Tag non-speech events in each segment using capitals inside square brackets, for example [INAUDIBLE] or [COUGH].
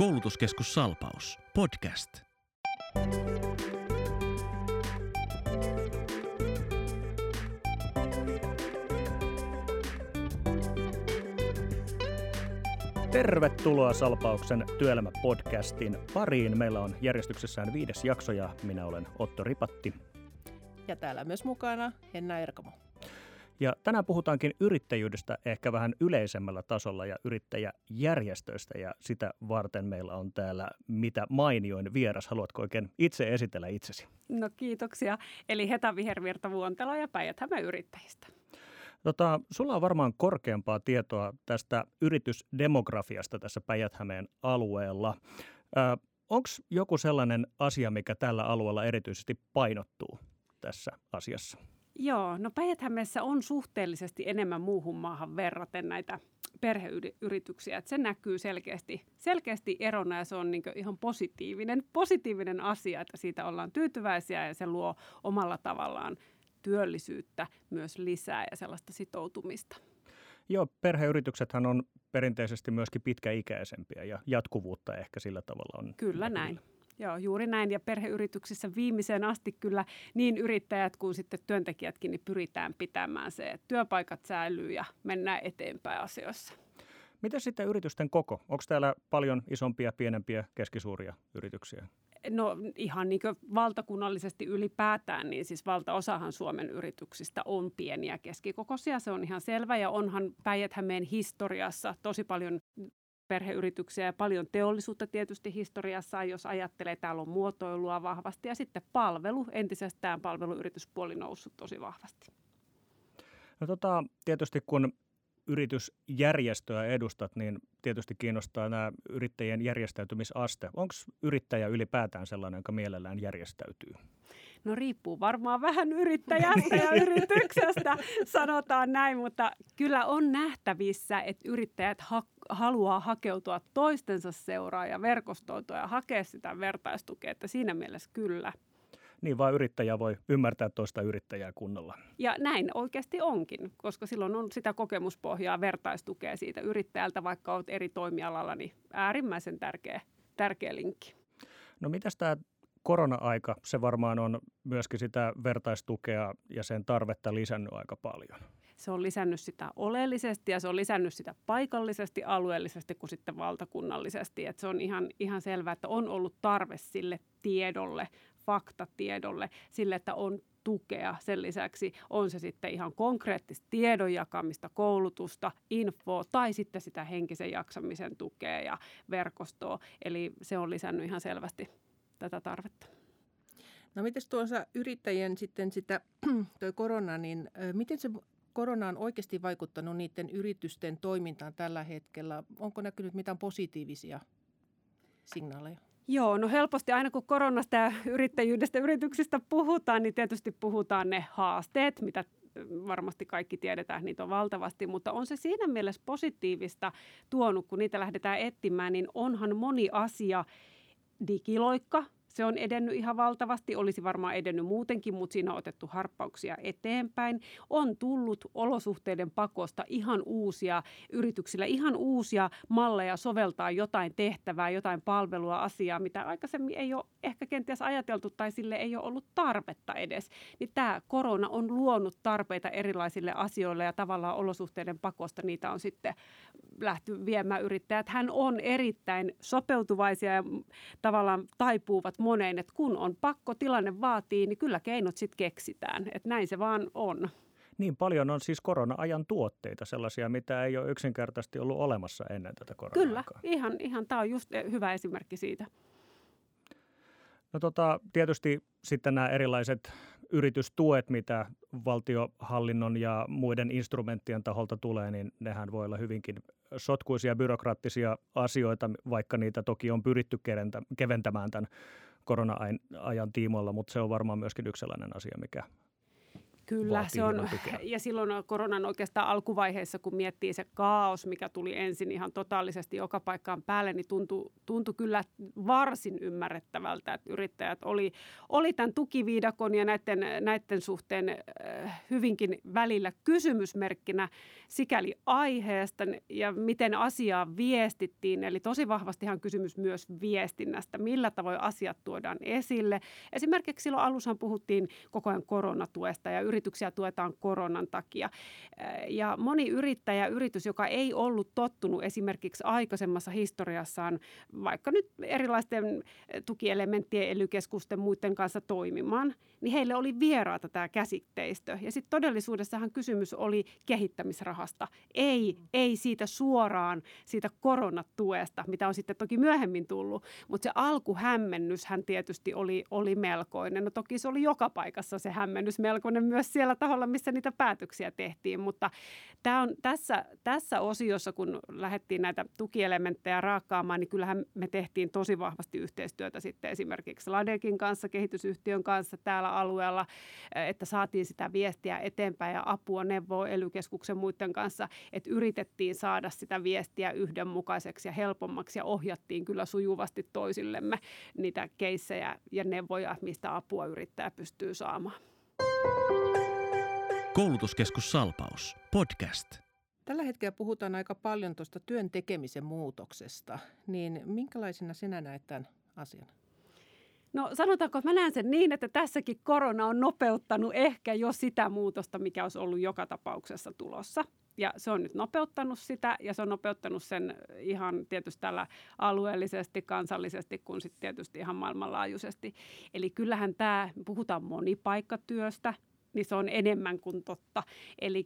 Koulutuskeskus Salpaus. Podcast. Tervetuloa Salpauksen työelämäpodcastin pariin. Meillä on järjestyksessään viides jakso ja minä olen Otto Ripatti. Ja täällä myös mukana Henna Erkamo. Ja tänään puhutaankin yrittäjyydestä ehkä vähän yleisemmällä tasolla ja yrittäjäjärjestöistä ja sitä varten meillä on täällä mitä mainioin vieras. Haluatko oikein itse esitellä itsesi? No kiitoksia. Eli Heta Vihervirta Vuontelo ja päijät yrittäjistä. Tota, sulla on varmaan korkeampaa tietoa tästä yritysdemografiasta tässä päijät alueella. Onko joku sellainen asia, mikä tällä alueella erityisesti painottuu tässä asiassa? Joo, no päijät on suhteellisesti enemmän muuhun maahan verraten näitä perheyrityksiä. Että se näkyy selkeästi, selkeästi erona ja se on niin ihan positiivinen, positiivinen asia, että siitä ollaan tyytyväisiä ja se luo omalla tavallaan työllisyyttä myös lisää ja sellaista sitoutumista. Joo, perheyrityksethän on perinteisesti myöskin pitkäikäisempiä ja jatkuvuutta ehkä sillä tavalla on. Kyllä näin. Joo, juuri näin. Ja perheyrityksissä viimeiseen asti kyllä niin yrittäjät kuin sitten työntekijätkin niin pyritään pitämään se, että työpaikat säilyy ja mennään eteenpäin asioissa. Miten sitten yritysten koko? Onko täällä paljon isompia, pienempiä, keskisuuria yrityksiä? No ihan niin kuin valtakunnallisesti ylipäätään, niin siis valtaosahan Suomen yrityksistä on pieniä keskikokoisia. Se on ihan selvä ja onhan päijät historiassa tosi paljon perheyrityksiä ja paljon teollisuutta tietysti historiassa, jos ajattelee, täällä on muotoilua vahvasti ja sitten palvelu, entisestään palveluyrityspuoli noussut tosi vahvasti. No tota, tietysti kun yritysjärjestöä edustat, niin tietysti kiinnostaa nämä yrittäjien järjestäytymisaste. Onko yrittäjä ylipäätään sellainen, joka mielellään järjestäytyy? No riippuu varmaan vähän yrittäjästä ja [LAUGHS] yrityksestä, sanotaan näin, mutta kyllä on nähtävissä, että yrittäjät ha- haluaa hakeutua toistensa seuraa ja verkostoitua ja hakea sitä vertaistukea, että siinä mielessä kyllä – niin vaan yrittäjä voi ymmärtää toista yrittäjää kunnolla. Ja näin oikeasti onkin, koska silloin on sitä kokemuspohjaa, vertaistukea siitä yrittäjältä, vaikka olet eri toimialalla, niin äärimmäisen tärkeä, tärkeä linkki. No mitäs tämä korona-aika, se varmaan on myöskin sitä vertaistukea ja sen tarvetta lisännyt aika paljon. Se on lisännyt sitä oleellisesti ja se on lisännyt sitä paikallisesti, alueellisesti kuin sitten valtakunnallisesti. Et se on ihan, ihan selvää, että on ollut tarve sille tiedolle, faktatiedolle, sille, että on tukea. Sen lisäksi on se sitten ihan konkreettista tiedon jakamista, koulutusta, infoa tai sitten sitä henkisen jaksamisen tukea ja verkostoa. Eli se on lisännyt ihan selvästi tätä tarvetta. No miten tuossa yrittäjien sitten sitä, [CLEARS THROAT] toi korona, niin miten se korona on oikeasti vaikuttanut niiden yritysten toimintaan tällä hetkellä? Onko näkynyt mitään positiivisia signaaleja? Joo, no helposti aina kun koronasta ja yrittäjyydestä yrityksistä puhutaan, niin tietysti puhutaan ne haasteet, mitä varmasti kaikki tiedetään, niitä on valtavasti, mutta on se siinä mielessä positiivista tuonut, kun niitä lähdetään etsimään, niin onhan moni asia digiloikka, se on edennyt ihan valtavasti, olisi varmaan edennyt muutenkin, mutta siinä on otettu harppauksia eteenpäin. On tullut olosuhteiden pakosta ihan uusia yrityksillä, ihan uusia malleja soveltaa jotain tehtävää, jotain palvelua, asiaa, mitä aikaisemmin ei ole ehkä kenties ajateltu tai sille ei ole ollut tarvetta edes. Niin tämä korona on luonut tarpeita erilaisille asioille ja tavallaan olosuhteiden pakosta niitä on sitten lähty viemään yrittäjät. Hän on erittäin sopeutuvaisia ja tavallaan taipuvat moneen, että kun on pakko, tilanne vaatii, niin kyllä keinot sitten keksitään. Että näin se vaan on. Niin paljon on siis korona-ajan tuotteita, sellaisia, mitä ei ole yksinkertaisesti ollut olemassa ennen tätä korona Kyllä, ihan, ihan tämä on just hyvä esimerkki siitä. No tota, tietysti sitten nämä erilaiset yritystuet, mitä valtiohallinnon ja muiden instrumenttien taholta tulee, niin nehän voi olla hyvinkin sotkuisia byrokraattisia asioita, vaikka niitä toki on pyritty keventämään tämän korona-ajan tiimoilla, mutta se on varmaan myöskin yksi sellainen asia, mikä Kyllä, se on, [LAUGHS] ja silloin koronan oikeastaan alkuvaiheessa, kun miettii se kaos, mikä tuli ensin ihan totaalisesti joka paikkaan päälle, niin tuntui, tuntui kyllä varsin ymmärrettävältä, että yrittäjät oli, oli tämän tukiviidakon ja näiden, näiden suhteen äh, hyvinkin välillä kysymysmerkkinä sikäli aiheesta ja miten asiaa viestittiin. Eli tosi vahvastihan kysymys myös viestinnästä, millä tavoin asiat tuodaan esille. Esimerkiksi silloin alussa puhuttiin koko ajan koronatuesta ja yrityksiä tuetaan koronan takia. Ja moni yrittäjä, yritys, joka ei ollut tottunut esimerkiksi aikaisemmassa historiassaan vaikka nyt erilaisten tukielementtien, elykeskusten muiden kanssa toimimaan, niin heille oli vieraata tämä käsitteistö. Ja sitten todellisuudessahan kysymys oli kehittämisrahasta, ei, ei siitä suoraan siitä koronatuesta, mitä on sitten toki myöhemmin tullut, mutta se alkuhämmennyshän tietysti oli, oli melkoinen. No toki se oli joka paikassa se hämmennys melkoinen myös siellä taholla, missä niitä päätöksiä tehtiin, mutta tämä on tässä, tässä osiossa, kun lähdettiin näitä tukielementtejä raakkaamaan, niin kyllähän me tehtiin tosi vahvasti yhteistyötä sitten esimerkiksi Ladekin kanssa, kehitysyhtiön kanssa täällä alueella, että saatiin sitä viestiä eteenpäin ja apua neuvoa ely muiden kanssa, että yritettiin saada sitä viestiä yhdenmukaiseksi ja helpommaksi ja ohjattiin kyllä sujuvasti toisillemme niitä keissejä ja neuvoja, mistä apua yrittäjä pystyy saamaan. Koulutuskeskus Salpaus. Podcast. Tällä hetkellä puhutaan aika paljon tuosta työn tekemisen muutoksesta, niin minkälaisena sinä näet tämän asian? No sanotaanko, että mä näen sen niin, että tässäkin korona on nopeuttanut ehkä jo sitä muutosta, mikä olisi ollut joka tapauksessa tulossa. Ja se on nyt nopeuttanut sitä ja se on nopeuttanut sen ihan tietysti tällä alueellisesti, kansallisesti kuin sitten tietysti ihan maailmanlaajuisesti. Eli kyllähän tämä, puhutaan monipaikkatyöstä, niin se on enemmän kuin totta. Eli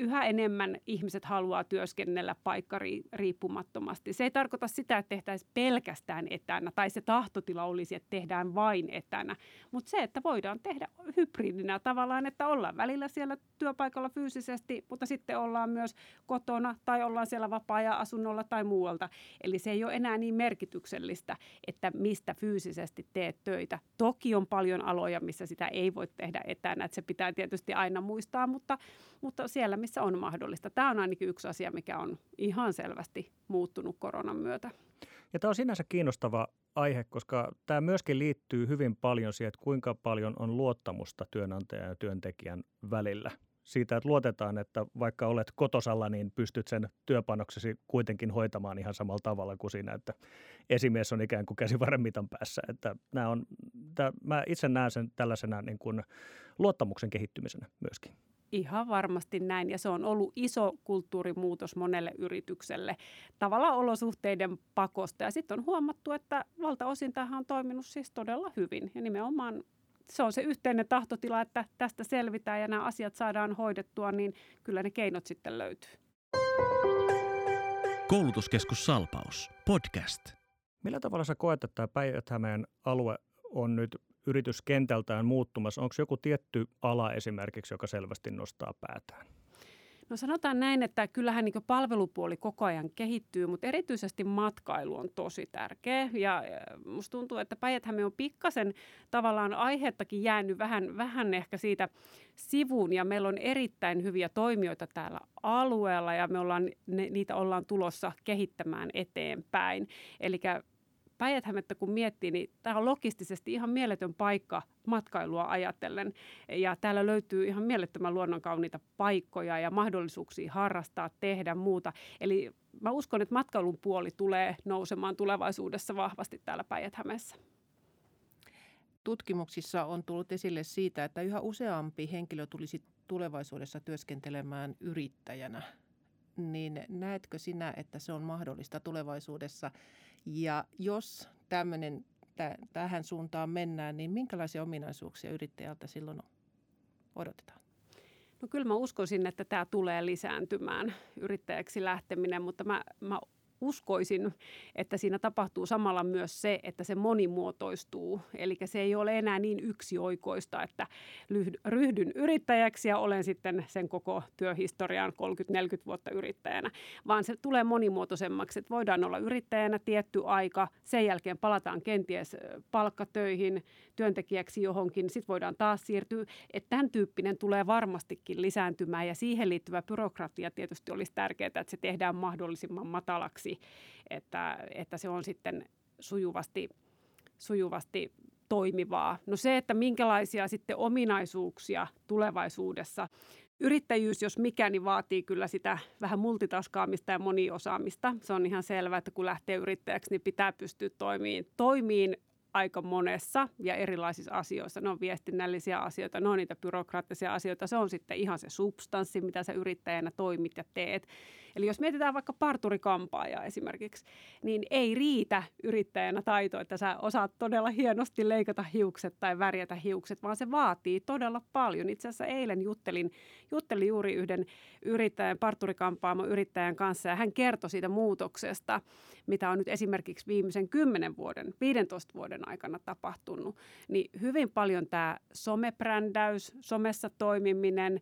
yhä enemmän ihmiset haluaa työskennellä paikkariippumattomasti. Se ei tarkoita sitä, että tehtäisiin pelkästään etänä tai se tahtotila olisi, että tehdään vain etänä. Mutta se, että voidaan tehdä hybridinä tavallaan, että ollaan välillä siellä työpaikalla fyysisesti, mutta sitten ollaan myös kotona tai ollaan siellä vapaa-ajan tai muualta. Eli se ei ole enää niin merkityksellistä, että mistä fyysisesti teet töitä. Toki on paljon aloja, missä sitä ei voi tehdä etänä, että se pitää tietysti aina muistaa, mutta, mutta siellä, missä missä on mahdollista. Tämä on ainakin yksi asia, mikä on ihan selvästi muuttunut koronan myötä. Ja tämä on sinänsä kiinnostava aihe, koska tämä myöskin liittyy hyvin paljon siihen, että kuinka paljon on luottamusta työnantajan ja työntekijän välillä. Siitä, että luotetaan, että vaikka olet kotosalla, niin pystyt sen työpanoksesi kuitenkin hoitamaan ihan samalla tavalla kuin siinä, että esimies on ikään kuin käsivarren mitan päässä. Että nämä on, tämä, mä itse näen sen tällaisena niin kuin luottamuksen kehittymisenä myöskin. Ihan varmasti näin ja se on ollut iso kulttuurimuutos monelle yritykselle tavallaan olosuhteiden pakosta. Ja sitten on huomattu, että valtaosin tähän on toiminut siis todella hyvin ja nimenomaan se on se yhteinen tahtotila, että tästä selvitään ja nämä asiat saadaan hoidettua, niin kyllä ne keinot sitten löytyy. Koulutuskeskus Salpaus. Podcast. Millä tavalla sä koet, että tämä päijät alue on nyt yrityskentältään muuttumassa? Onko joku tietty ala esimerkiksi, joka selvästi nostaa päätään? No sanotaan näin, että kyllähän niin palvelupuoli koko ajan kehittyy, mutta erityisesti matkailu on tosi tärkeä. Ja musta tuntuu, että päijät on pikkasen tavallaan aihettakin jäänyt vähän, vähän ehkä siitä sivuun. Ja meillä on erittäin hyviä toimijoita täällä alueella ja me ollaan, ne, niitä ollaan tulossa kehittämään eteenpäin. Eli päijät kun miettii, niin tämä on logistisesti ihan mieletön paikka matkailua ajatellen. Ja täällä löytyy ihan mielettömän luonnonkauniita paikkoja ja mahdollisuuksia harrastaa, tehdä muuta. Eli mä uskon, että matkailun puoli tulee nousemaan tulevaisuudessa vahvasti täällä päijät. Tutkimuksissa on tullut esille siitä, että yhä useampi henkilö tulisi tulevaisuudessa työskentelemään yrittäjänä. Niin näetkö sinä, että se on mahdollista tulevaisuudessa? Ja jos tämmöinen tähän suuntaan mennään, niin minkälaisia ominaisuuksia yrittäjältä silloin odotetaan? No kyllä mä uskoisin, että tämä tulee lisääntymään yrittäjäksi lähteminen, mutta mä, mä uskoisin, että siinä tapahtuu samalla myös se, että se monimuotoistuu. Eli se ei ole enää niin yksioikoista, että ryhdyn yrittäjäksi ja olen sitten sen koko työhistorian 30-40 vuotta yrittäjänä, vaan se tulee monimuotoisemmaksi, että voidaan olla yrittäjänä tietty aika, sen jälkeen palataan kenties palkkatöihin, työntekijäksi johonkin, sitten voidaan taas siirtyä, että tämän tyyppinen tulee varmastikin lisääntymään ja siihen liittyvä byrokratia tietysti olisi tärkeää, että se tehdään mahdollisimman matalaksi, että, että se on sitten sujuvasti, sujuvasti toimivaa. No se, että minkälaisia sitten ominaisuuksia tulevaisuudessa Yrittäjyys, jos mikä, niin vaatii kyllä sitä vähän multitaskaamista ja moniosaamista. Se on ihan selvää, että kun lähtee yrittäjäksi, niin pitää pystyä toimiin, toimiin aika monessa ja erilaisissa asioissa. Ne on viestinnällisiä asioita, ne on niitä byrokraattisia asioita. Se on sitten ihan se substanssi, mitä sä yrittäjänä toimit ja teet. Eli jos mietitään vaikka parturikampaajaa esimerkiksi, niin ei riitä yrittäjänä taito, että sä osaat todella hienosti leikata hiukset tai värjätä hiukset, vaan se vaatii todella paljon. Itse asiassa eilen juttelin, juttelin juuri yhden yrittäjän, parturikampaamon yrittäjän kanssa ja hän kertoi siitä muutoksesta, mitä on nyt esimerkiksi viimeisen 10 vuoden, 15 vuoden aikana tapahtunut. Niin hyvin paljon tämä somebrändäys, somessa toimiminen,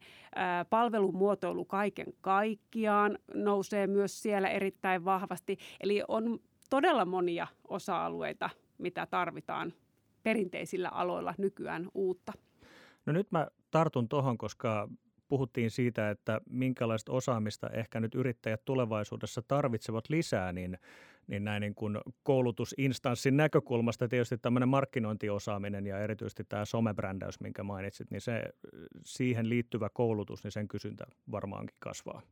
palvelumuotoilu kaiken kaikkiaan, nousee myös siellä erittäin vahvasti. Eli on todella monia osa-alueita, mitä tarvitaan perinteisillä aloilla nykyään uutta. No nyt mä tartun tuohon, koska puhuttiin siitä, että minkälaista osaamista ehkä nyt yrittäjät tulevaisuudessa tarvitsevat lisää, niin, niin näin niin kuin koulutusinstanssin näkökulmasta tietysti tämmöinen markkinointiosaaminen ja erityisesti tämä somebrändäys, minkä mainitsit, niin se, siihen liittyvä koulutus, niin sen kysyntä varmaankin kasvaa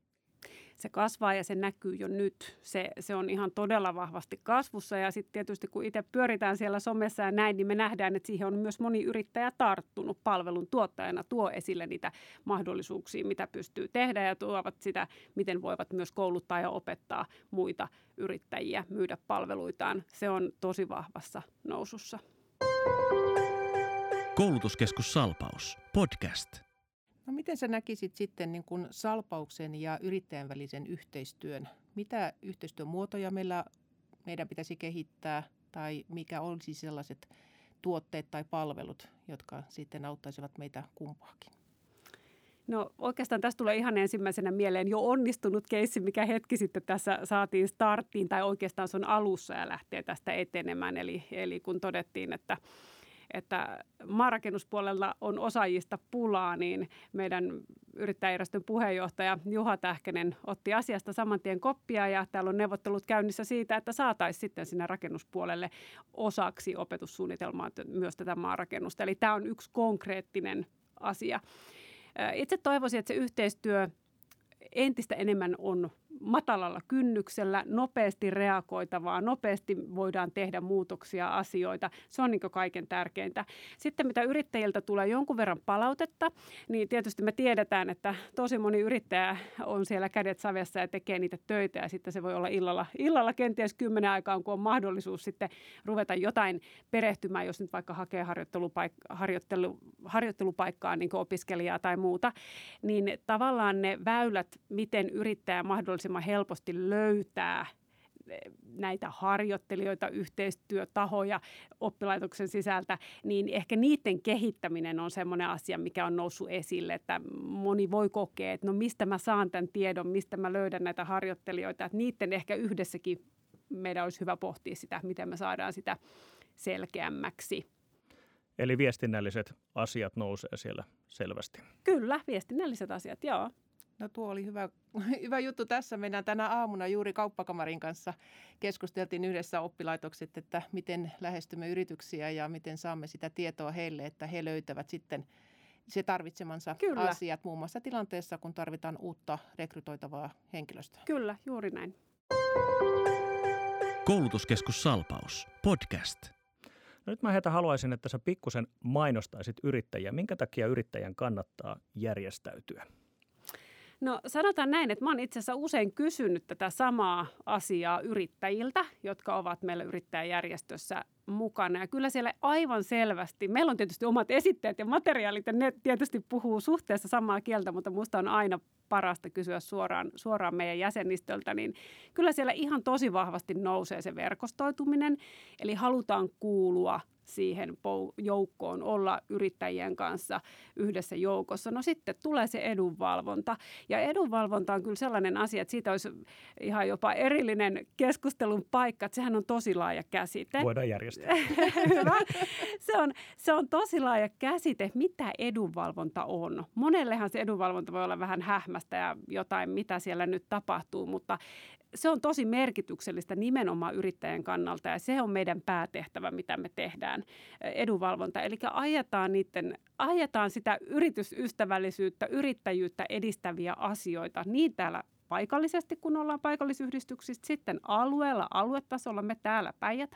se kasvaa ja se näkyy jo nyt. Se, se on ihan todella vahvasti kasvussa ja sitten tietysti kun itse pyöritään siellä somessa ja näin, niin me nähdään, että siihen on myös moni yrittäjä tarttunut palvelun tuottajana, tuo esille niitä mahdollisuuksia, mitä pystyy tehdä ja tuovat sitä, miten voivat myös kouluttaa ja opettaa muita yrittäjiä myydä palveluitaan. Se on tosi vahvassa nousussa. Koulutuskeskus Salpaus. Podcast. No miten sä näkisit sitten niin kuin salpauksen ja yrittäjän välisen yhteistyön? Mitä yhteistyön muotoja meillä, meidän pitäisi kehittää tai mikä olisi sellaiset tuotteet tai palvelut, jotka sitten auttaisivat meitä kumpaakin? No oikeastaan tästä tulee ihan ensimmäisenä mieleen jo onnistunut keissi, mikä hetki sitten tässä saatiin starttiin tai oikeastaan se on alussa ja lähtee tästä etenemään. Eli, eli kun todettiin, että että maarakennuspuolella on osaajista pulaa, niin meidän yrittäjärjestön puheenjohtaja Juha Tähkenen otti asiasta saman tien koppia ja täällä on neuvottelut käynnissä siitä, että saataisiin sitten sinne rakennuspuolelle osaksi opetussuunnitelmaa myös tätä maarakennusta. Eli tämä on yksi konkreettinen asia. Itse toivoisin, että se yhteistyö entistä enemmän on matalalla kynnyksellä, nopeasti reagoitavaa, nopeasti voidaan tehdä muutoksia, asioita. Se on niin kaiken tärkeintä. Sitten mitä yrittäjiltä tulee jonkun verran palautetta, niin tietysti me tiedetään, että tosi moni yrittäjä on siellä kädet savessa ja tekee niitä töitä ja sitten se voi olla illalla, illalla kenties kymmenen aikaan, kun on mahdollisuus sitten ruveta jotain perehtymään, jos nyt vaikka hakee harjoittelupaik- harjoittelu, harjoittelupaikkaa niin opiskelijaa tai muuta, niin tavallaan ne väylät, miten yrittäjä mahdollisesti mahdollisimman helposti löytää eh, näitä harjoittelijoita, yhteistyötahoja oppilaitoksen sisältä, niin ehkä niiden kehittäminen on semmoinen asia, mikä on noussut esille, että moni voi kokea, että no mistä mä saan tämän tiedon, mistä mä löydän näitä harjoittelijoita, että niiden ehkä yhdessäkin meidän olisi hyvä pohtia sitä, miten me saadaan sitä selkeämmäksi. Eli viestinnälliset asiat nousee siellä selvästi. Kyllä, viestinnälliset asiat, joo. No tuo oli hyvä, [LAUGHS] hyvä juttu tässä. Mennään tänä aamuna juuri kauppakamarin kanssa keskusteltiin yhdessä oppilaitokset, että miten lähestymme yrityksiä ja miten saamme sitä tietoa heille, että he löytävät sitten se tarvitsemansa Kyllä. asiat muun muassa tilanteessa, kun tarvitaan uutta rekrytoitavaa henkilöstöä. Kyllä, juuri näin. Koulutuskeskus Salpaus. Podcast. No nyt mä heitä haluaisin, että sä pikkusen mainostaisit yrittäjiä. Minkä takia yrittäjän kannattaa järjestäytyä? No sanotaan näin, että mä oon itse asiassa usein kysynyt tätä samaa asiaa yrittäjiltä, jotka ovat meillä yrittäjäjärjestössä mukana. Ja kyllä siellä aivan selvästi, meillä on tietysti omat esitteet ja materiaalit ja ne tietysti puhuu suhteessa samaa kieltä, mutta minusta on aina parasta kysyä suoraan, suoraan meidän jäsenistöltä, niin kyllä siellä ihan tosi vahvasti nousee se verkostoituminen. Eli halutaan kuulua siihen joukkoon, olla yrittäjien kanssa yhdessä joukossa. No sitten tulee se edunvalvonta. Ja edunvalvonta on kyllä sellainen asia, että siitä olisi ihan jopa erillinen keskustelun paikka, että sehän on tosi laaja käsite. Voidaan järjestää. [LAUGHS] Hyvä. Se on, se on tosi laaja käsite, mitä edunvalvonta on. Monellehan se edunvalvonta voi olla vähän hähmästä ja jotain, mitä siellä nyt tapahtuu, mutta se on tosi merkityksellistä nimenomaan yrittäjän kannalta ja se on meidän päätehtävä, mitä me tehdään, edunvalvonta. Eli ajetaan, niiden, ajetaan sitä yritysystävällisyyttä, yrittäjyyttä edistäviä asioita niin täällä paikallisesti, kun ollaan paikallisyhdistyksistä, sitten alueella, aluetasolla, me täällä päijät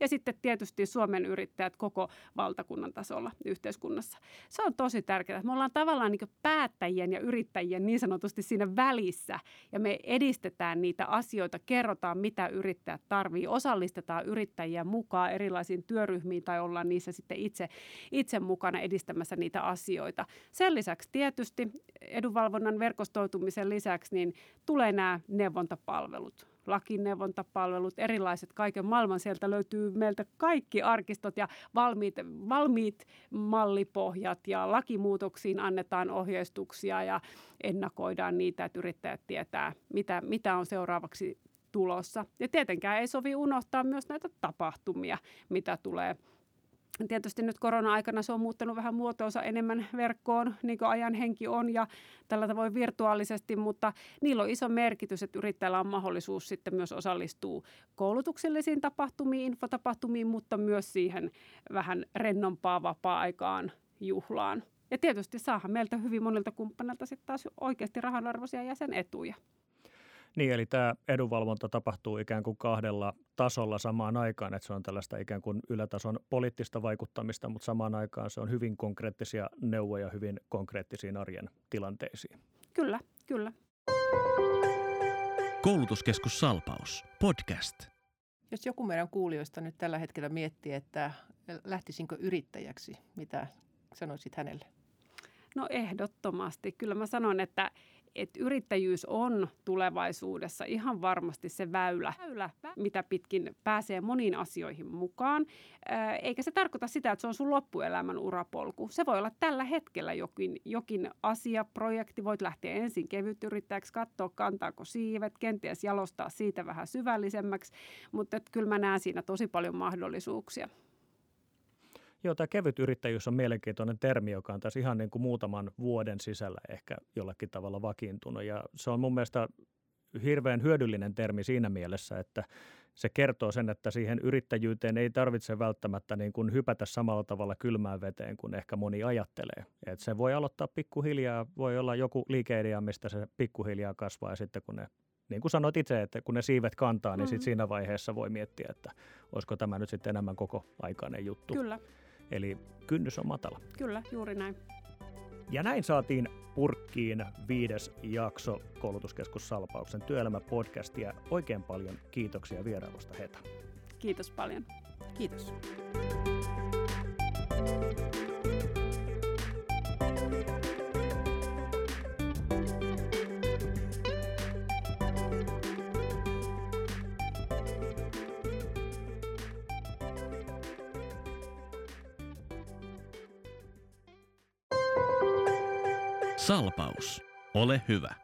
ja sitten tietysti Suomen yrittäjät koko valtakunnan tasolla yhteiskunnassa. Se on tosi tärkeää. Me ollaan tavallaan niin päättäjien ja yrittäjien niin sanotusti siinä välissä ja me edistetään niitä asioita, kerrotaan mitä yrittäjät tarvii, osallistetaan yrittäjiä mukaan erilaisiin työryhmiin tai ollaan niissä sitten itse, itse mukana edistämässä niitä asioita. Sen lisäksi tietysti edunvalvonnan verkostoitumisen lisäksi niin tulee nämä neuvontapalvelut, lakineuvontapalvelut, erilaiset kaiken maailman. Sieltä löytyy meiltä kaikki arkistot ja valmiit, valmiit mallipohjat ja lakimuutoksiin annetaan ohjeistuksia ja ennakoidaan niitä, että yrittäjät tietää, mitä, mitä on seuraavaksi tulossa. Ja tietenkään ei sovi unohtaa myös näitä tapahtumia, mitä tulee – Tietysti nyt korona-aikana se on muuttanut vähän muotoonsa enemmän verkkoon, niin kuin ajan henki on, ja tällä tavoin virtuaalisesti, mutta niillä on iso merkitys, että yrittäjällä on mahdollisuus sitten myös osallistua koulutuksellisiin tapahtumiin, infotapahtumiin, mutta myös siihen vähän rennompaa vapaa-aikaan juhlaan. Ja tietysti saahan meiltä hyvin monilta kumppaneilta sitten taas oikeasti rahanarvoisia jäsenetuja. Niin, eli tämä edunvalvonta tapahtuu ikään kuin kahdella tasolla samaan aikaan, että se on tällaista ikään kuin ylätason poliittista vaikuttamista, mutta samaan aikaan se on hyvin konkreettisia neuvoja hyvin konkreettisiin arjen tilanteisiin. Kyllä, kyllä. Koulutuskeskus Salpaus, podcast. Jos joku meidän kuulijoista nyt tällä hetkellä miettii, että lähtisinkö yrittäjäksi, mitä sanoisit hänelle? No ehdottomasti. Kyllä mä sanon, että että yrittäjyys on tulevaisuudessa ihan varmasti se väylä, väylä, mitä pitkin pääsee moniin asioihin mukaan. Eikä se tarkoita sitä, että se on sun loppuelämän urapolku. Se voi olla tällä hetkellä jokin, jokin asia, projekti. Voit lähteä ensin kevytyrittäjäksi, katsoa kantaako siivet, kenties jalostaa siitä vähän syvällisemmäksi. Mutta kyllä mä näen siinä tosi paljon mahdollisuuksia. Joo, tämä kevyt yrittäjyys on mielenkiintoinen termi, joka on tässä ihan niin kuin muutaman vuoden sisällä ehkä jollakin tavalla vakiintunut. Ja se on mun mielestä hirveän hyödyllinen termi siinä mielessä, että se kertoo sen, että siihen yrittäjyyteen ei tarvitse välttämättä niin kuin hypätä samalla tavalla kylmään veteen kuin ehkä moni ajattelee. Et se voi aloittaa pikkuhiljaa, voi olla joku liikeidea, mistä se pikkuhiljaa kasvaa ja sitten kun ne niin kuin sanoit itse, että kun ne siivet kantaa, niin mm. sit siinä vaiheessa voi miettiä, että olisiko tämä nyt sitten enemmän koko aikainen juttu. Kyllä. Eli kynnys on matala. Kyllä, juuri näin. Ja näin saatiin purkkiin viides jakso Koulutuskeskus Salpauksen työelämäpodcastia. Oikein paljon kiitoksia vierailusta Heta. Kiitos paljon. Kiitos. Salpaus. Ole hyvä.